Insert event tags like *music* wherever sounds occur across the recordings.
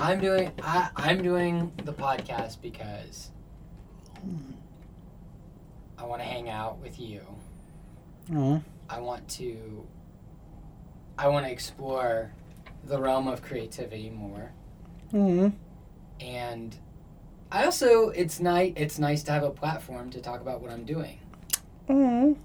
I'm doing I, I'm doing the podcast because I want to hang out with you. Oh. I want to I want to explore the realm of creativity more. Mm. And I also it's nice it's nice to have a platform to talk about what I'm doing. Mm.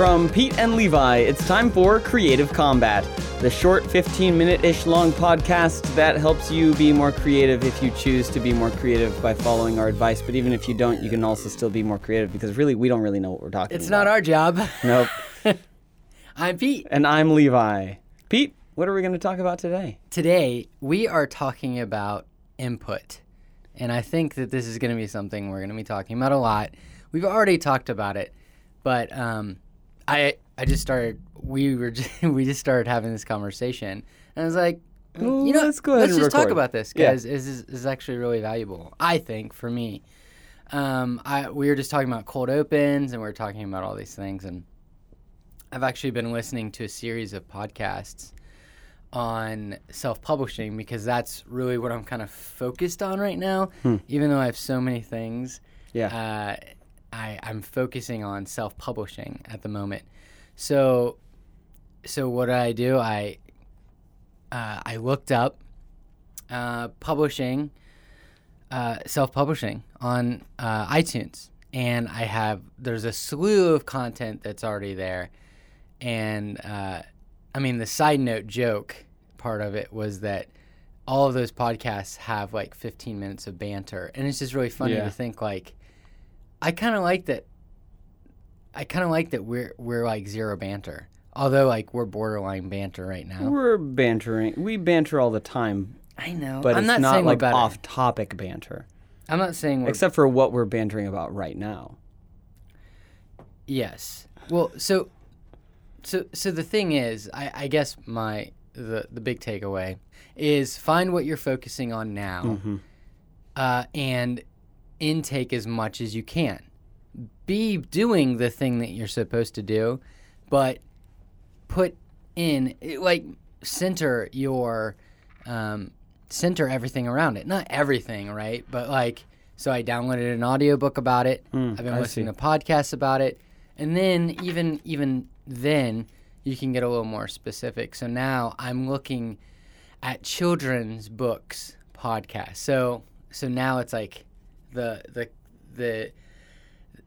From Pete and Levi, it's time for Creative Combat, the short 15 minute ish long podcast that helps you be more creative if you choose to be more creative by following our advice. But even if you don't, you can also still be more creative because really, we don't really know what we're talking It's about. not our job. Nope. *laughs* I'm Pete. And I'm Levi. Pete, what are we going to talk about today? Today we are talking about input. And I think that this is going to be something we're going to be talking about a lot. We've already talked about it, but um, I I just started we were just, *laughs* we just started having this conversation, and I was like, Well, you know, let's go ahead let's just talk about this Yeah. because this is, this is actually really valuable. I think for me, um, I we were just talking about cold opens, and we are talking about all these things, and I've actually been listening to a series of podcasts on self-publishing because that's really what I'm kind of focused on right now. Hmm. Even though I have so many things, Yeah. uh, I, I'm focusing on self-publishing at the moment. So, so what did I do? I uh, I looked up uh, publishing, uh, self-publishing on uh, iTunes, and I have there's a slew of content that's already there, and uh, I mean the side note joke part of it was that all of those podcasts have like 15 minutes of banter, and it's just really funny Yeah. to think like I kind of like that. I kind of like that we're we're like zero banter. Although like we're borderline banter right now. We're bantering. We banter all the time, I know, but I'm it's not, not saying like off-topic banter, I'm not saying we're except for what we're bantering about right now. yes. Well, so so so the thing is, I, I guess my the the big takeaway is find what you're focusing on now, Mm-hmm. uh, and intake as much as you can. Be doing the thing that you're supposed to do, but put in like center your um, center everything around it. Not everything, right? But like, so I downloaded an audiobook about it. Mm, I've been I listening see. to podcasts about it, and then even even then, you can get a little more specific. So now I'm looking at children's books podcast. So so now it's like the the the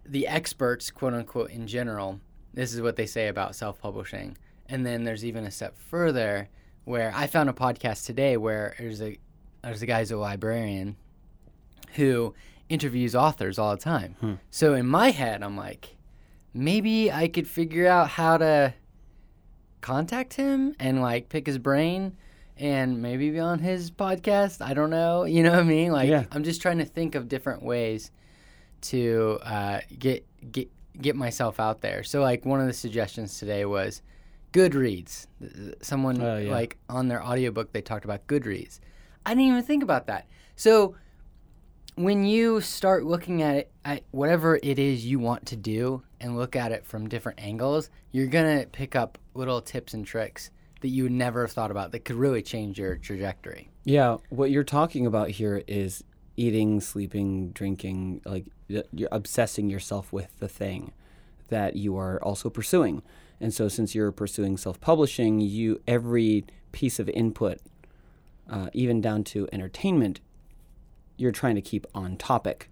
the experts, quote unquote, in general. This is what they say about self publishing, and then there's even a step further where I found a podcast today where there's a there's a guy who's a librarian who interviews authors all the time. Hmm. So in my head, I'm like, maybe I could figure out how to contact him and like pick his brain and maybe be on his podcast. I don't know. *laughs* You know what I mean? Like Yeah. I'm just trying to think of different ways to uh, get get get myself out there. So like one of the suggestions today was Goodreads. Someone Oh, yeah. like on their audiobook they talked about Goodreads. I didn't even think about that. So when you start looking at it at whatever it is you want to do and look at it from different angles, you're gonna pick up little tips and tricks that you would never have thought about that could really change your trajectory. Yeah, what you're talking about here is eating, sleeping, drinking, like you're obsessing yourself with the thing that you are also pursuing. And so since you're pursuing self-publishing, you every piece of input uh, even down to entertainment, you're trying to keep on topic.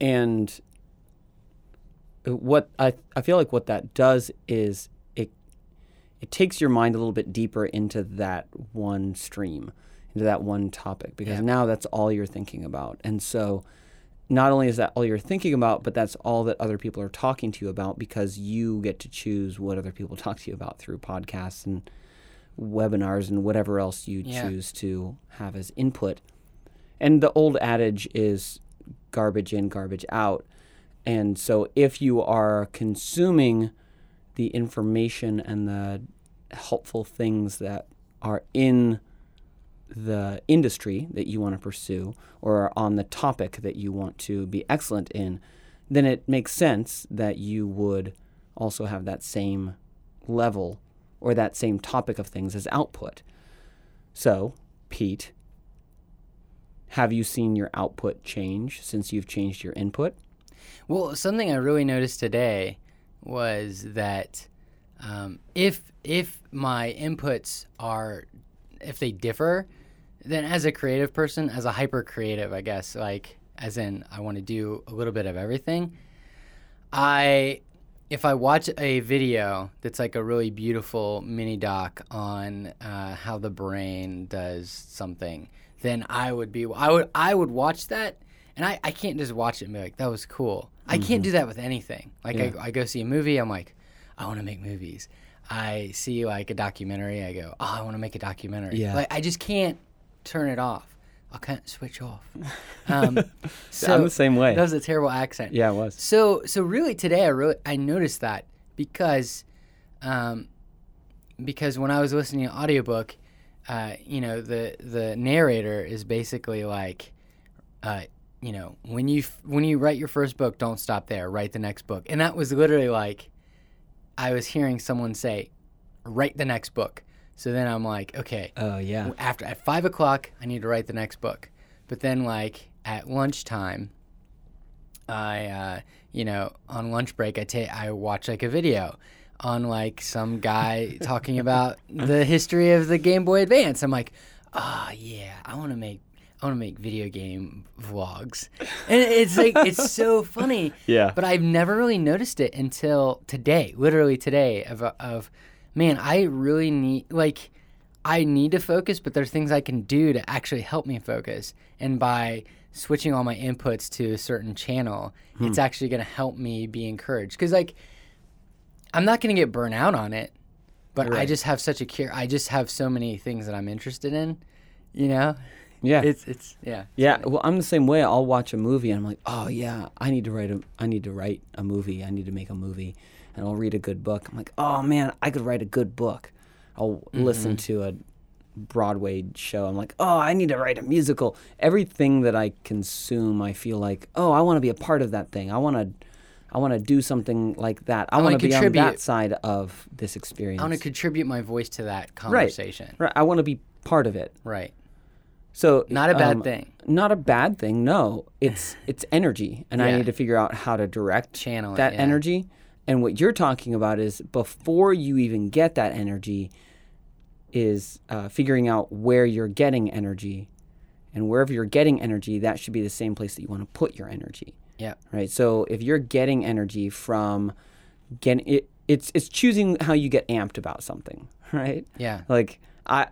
And what I, I feel like what that does is it takes your mind a little bit deeper into that one stream, into that one topic, because Yeah. now that's all you're thinking about. And so not only is that all you're thinking about, but that's all that other people are talking to you about because you get to choose what other people *laughs* talk to you about through podcasts and webinars and whatever else you Yeah. choose to have as input. And the old adage is garbage in, garbage out. And so if you are consuming the information and the helpful things that are in the industry that you want to pursue or on the topic that you want to be excellent in, then it makes sense that you would also have that same level or that same topic of things as output. So, Pete, have you seen your output change since you've changed your input? Well, something I really noticed today was that um, if if my inputs are if they differ, then as a creative person, as a hyper creative, I guess, like as in I want to do a little bit of everything. I if I watch a video that's like a really beautiful mini doc on uh, how the brain does something, then I would be I would I would watch that, and I, I can't just watch it and be like that was cool. I can't do that with anything. Like Yeah. I, I go see a movie, I'm like, I want to make movies. I see like a documentary, I go, oh, I want to make a documentary. Yeah. Like I just can't turn it off. I can't switch off. *laughs* Um, so *laughs* I'm the same way. That was a terrible accent. Yeah, it was. So so really today I really I noticed that because um, because when I was listening to an audiobook, uh, you know, the the narrator is basically like uh, you know, when you when you write your first book, don't stop there, write the next book. And that was literally like I was hearing someone say, write the next book. So then I'm like, okay, Oh, yeah. after at five o'clock, I need to write the next book. But then, like at lunchtime, I, uh, you know, on lunch break, I take I watch like a video on like some guy *laughs* talking about the history of the Game Boy Advance. I'm like, ah, yeah, I want to make. I want to make video game vlogs, and it's like it's so *laughs* funny. Yeah. But I've never really noticed it until today, literally today. Of of, man, I really need like, I need to focus, but there's things I can do to actually help me focus. And by switching all my inputs to a certain channel, Hmm. it's actually going to help me be encouraged. Because like, I'm not going to get burnt out on it, but I just have such a cure. I just have so many things that I'm interested in. You know, Yeah. it's it's yeah. it's Yeah, funny. well, I'm the same way. I'll watch a movie and I'm like, oh yeah, I need to write a, I need to write a movie. I need to make a movie, and I'll read a good book. I'm like, oh man, I could write a good book. I'll mm-hmm. listen to a Broadway show. I'm like, oh, I need to write a musical. Everything that I consume, I feel like, oh, I want to be a part of that thing. I want to, I want to do something like that. I, wanna want to be on that side of this experience. I want to contribute my voice to that conversation. right. I want to be part of it. Right. So Not a bad um, thing. Not a bad thing. No, it's *sighs* it's energy, and I need to figure out how to direct Channel that yeah. energy. And what you're talking about is before you even get that energy, is uh, figuring out where you're getting energy, and wherever you're getting energy, that should be the same place that you want to put your energy. Yeah. Right. So if you're getting energy from getting it, it's it's choosing how you get amped about something. *laughs* Right. Yeah. Like I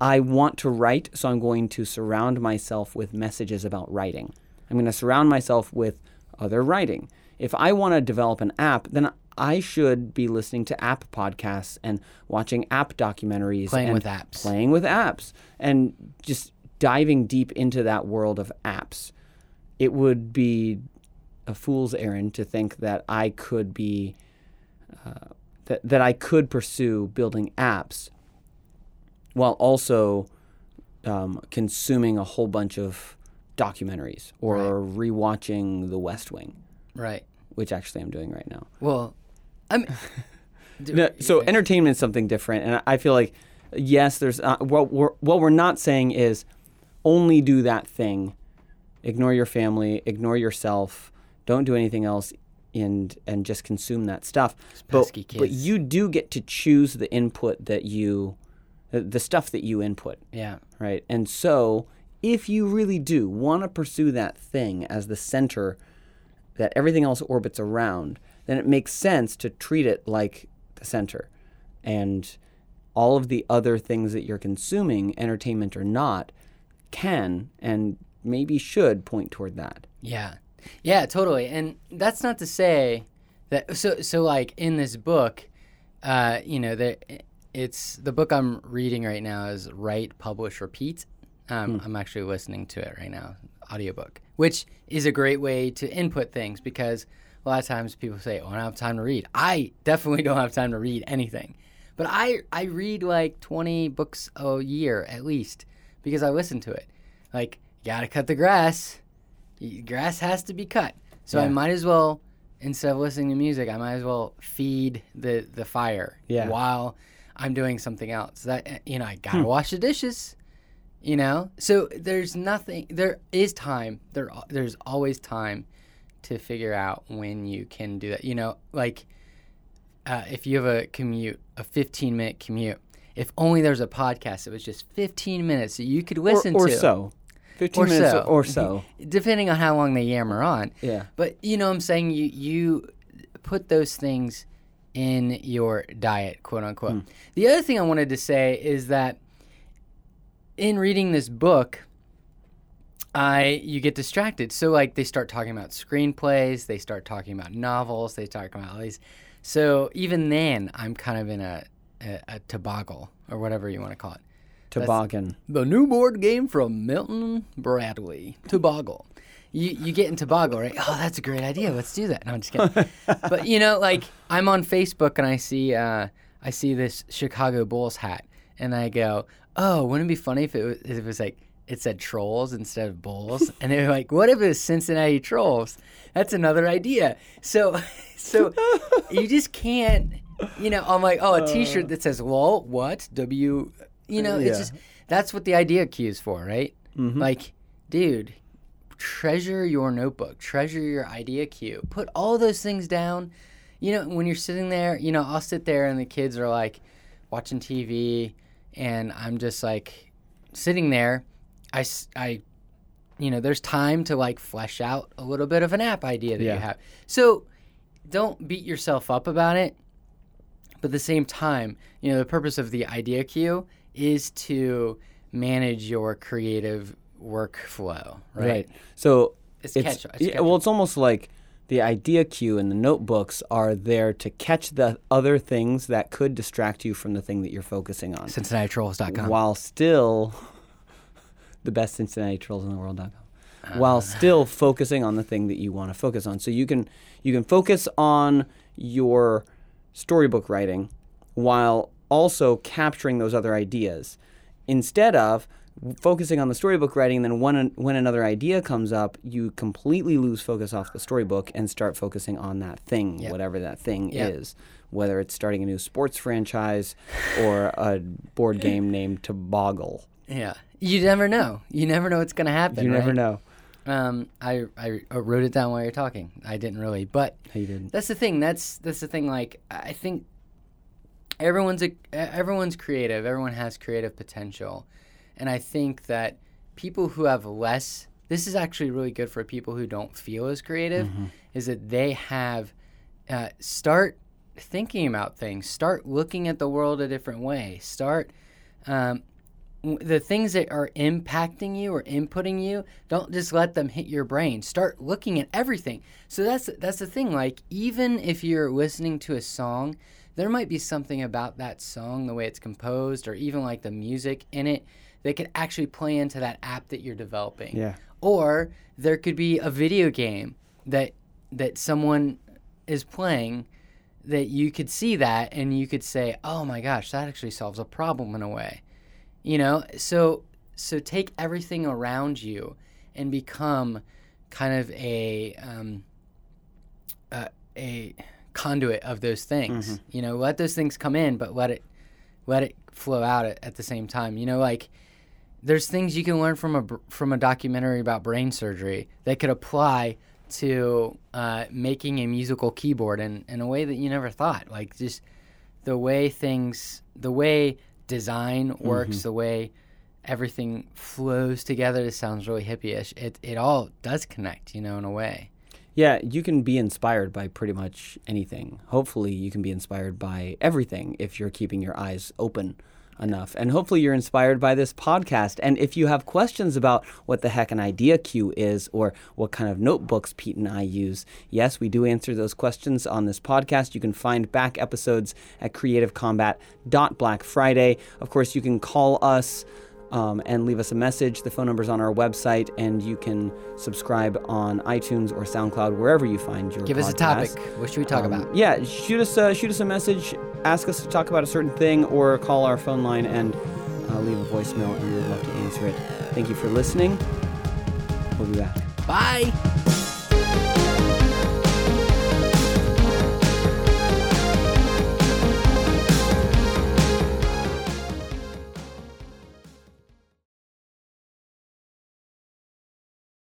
I want to write, so I'm going to surround myself with messages about writing. I'm going to surround myself with other writing. If I want to develop an app, then I should be listening to app podcasts and watching app documentaries Playing and with apps. Playing with apps and just diving deep into that world of apps. It would be a fool's errand to think that I could be uh, that, that I could pursue building apps while also um, consuming a whole bunch of documentaries or rewatching The West Wing, Right. which actually I'm doing right now. Well, I'm. *laughs* No, so entertainment is something different, and I feel like yes, there's uh, what we're what we're not saying is only do that thing, ignore your family, ignore yourself, don't do anything else, and and just consume that stuff. But but you do get to choose the input that you, the, the stuff that you input, Yeah. right? And so if you really do want to pursue that thing as the center that everything else orbits around, then it makes sense to treat it like the center. And all of the other things that you're consuming, entertainment or not, can and maybe should point toward that. Yeah. Yeah, totally. And that's not to say that so so like in this book, uh, you know, that it's the book I'm reading right now is Write, Publish, Repeat. Um, I'm actually listening to it right now, audiobook, which is a great way to input things because a lot of times people say, "Oh, I don't have time to read." I definitely don't have time to read anything. But I I read like 20 books a year at least because I listen to it. Like, you got to cut the grass grass has to be cut. So I might as well instead of listening to music, I might as well feed the the fire Yeah. while I'm doing something else. That you know, I Hmm. gotta wash the dishes. You know, so there's nothing. There is time. There there's always time to figure out when you can do that. You know, like uh, if you have a commute, a 15 minute commute. If only there was a podcast that was just 15 minutes that you could Or, listen or to, Or so. 15 or minutes so, or so. depending on how long they yammer on. Yeah. But you know what I'm saying? You you put those things in your diet, quote unquote. Hmm. The other thing I wanted to say is that in reading this book, I you get distracted. So like they start talking about screenplays, they start talking about novels, they talk about all these. So even then, I'm kind of in a a, a toboggle or whatever you want to call it. Toboggan. The new board game from Milton Bradley, Toboggle. You you get in Toboggle, right? Oh, that's a great idea. Let's do that. No, I'm just kidding. *laughs* but you know, like I'm on Facebook and I see uh, I see this Chicago Bulls hat, and I go, oh, wouldn't it be funny if it was, if it was like it said trolls instead of bulls? *laughs* and they're like, what if it was Cincinnati Trolls? That's another idea. So *laughs* so you just can't. You know, I'm like, oh, a T-shirt that says "lol," what W? You know, Yeah. it's just that's what the idea queue is for, right? Mm-hmm. Like, dude, treasure your notebook, treasure your idea queue, put all those things down. You know, when you're sitting there, you know, I'll sit there and the kids are like watching TV, and I'm just like sitting there. I, I you know, there's time to like flesh out a little bit of an app idea that Yeah. you have. So don't beat yourself up about it. But at the same time, you know, the purpose of the idea queue is to manage your creative workflow, right? Right. So It's it's, catch- it's yeah, catch- well, it's almost like the idea queue and the notebooks are there to catch the other things that could distract you from the thing that you're focusing on, CincinnatiTrolls.com. while still *laughs* the best Cincinnati trolls in the world.com. Uh. While still focusing on the thing that you want to focus on, so you can you can focus on your storybook writing while also capturing those other ideas instead of focusing on the storybook writing then when when another idea comes up you completely lose focus off the storybook and start focusing on that thing Yep. whatever that thing Yep. is whether it's starting a new sports franchise or a board *laughs* game named Toboggle Yeah. You never know. You never know what's going to happen. you never right? know Um, I, I wrote it down while you're talking. I didn't really, but you did that's the thing. That's that's the thing. Like I think everyone's a, everyone's creative. Everyone has creative potential, and I think that people who have less. This is actually really good for people who don't feel as creative. Is that they have uh, start thinking about things. Start looking at the world a different way. Start. Um, w- the things that are impacting you or inputting you don't just let them hit your brain start looking at everything so that's that's the thing like even if you're listening to a song there might be something about that song the way it's composed or even like the music in it that could actually play into that app that you're developing. Yeah. Or there could be a video game that that someone is playing that you could see that and you could say oh my gosh that actually solves a problem in a way. You know? So so take everything around you and become kind of a um, a, a conduit of those things you know let those things come in but let it let it flow out at, at the same time you know like there's things you can learn from a from a documentary about brain surgery that could apply to uh, making a musical keyboard in, in a way that you never thought. Like just the way things, the way design works, the way everything flows together. This sounds really hippie-ish. It it all does connect, you know, in a way. Yeah, you can be inspired by pretty much anything. Hopefully, you can be inspired by everything if you're keeping your eyes open enough. And hopefully, you're inspired by this podcast. And if you have questions about what the heck an idea queue is or what kind of notebooks Pete and I use, yes, we do answer those questions on this podcast. You can find back episodes at creativecombat.blackfriday. Of course, you can call us um, and leave us a message. The phone number's on our website, and you can subscribe on iTunes or SoundCloud, wherever you find your. Give us a topic. What should we talk Um, about? Yeah, shoot us uh, shoot us a message. Ask us to talk about a certain thing, or call our phone line and uh, leave a voicemail, and we'd love to answer it. Thank you for listening. We'll be back. Bye.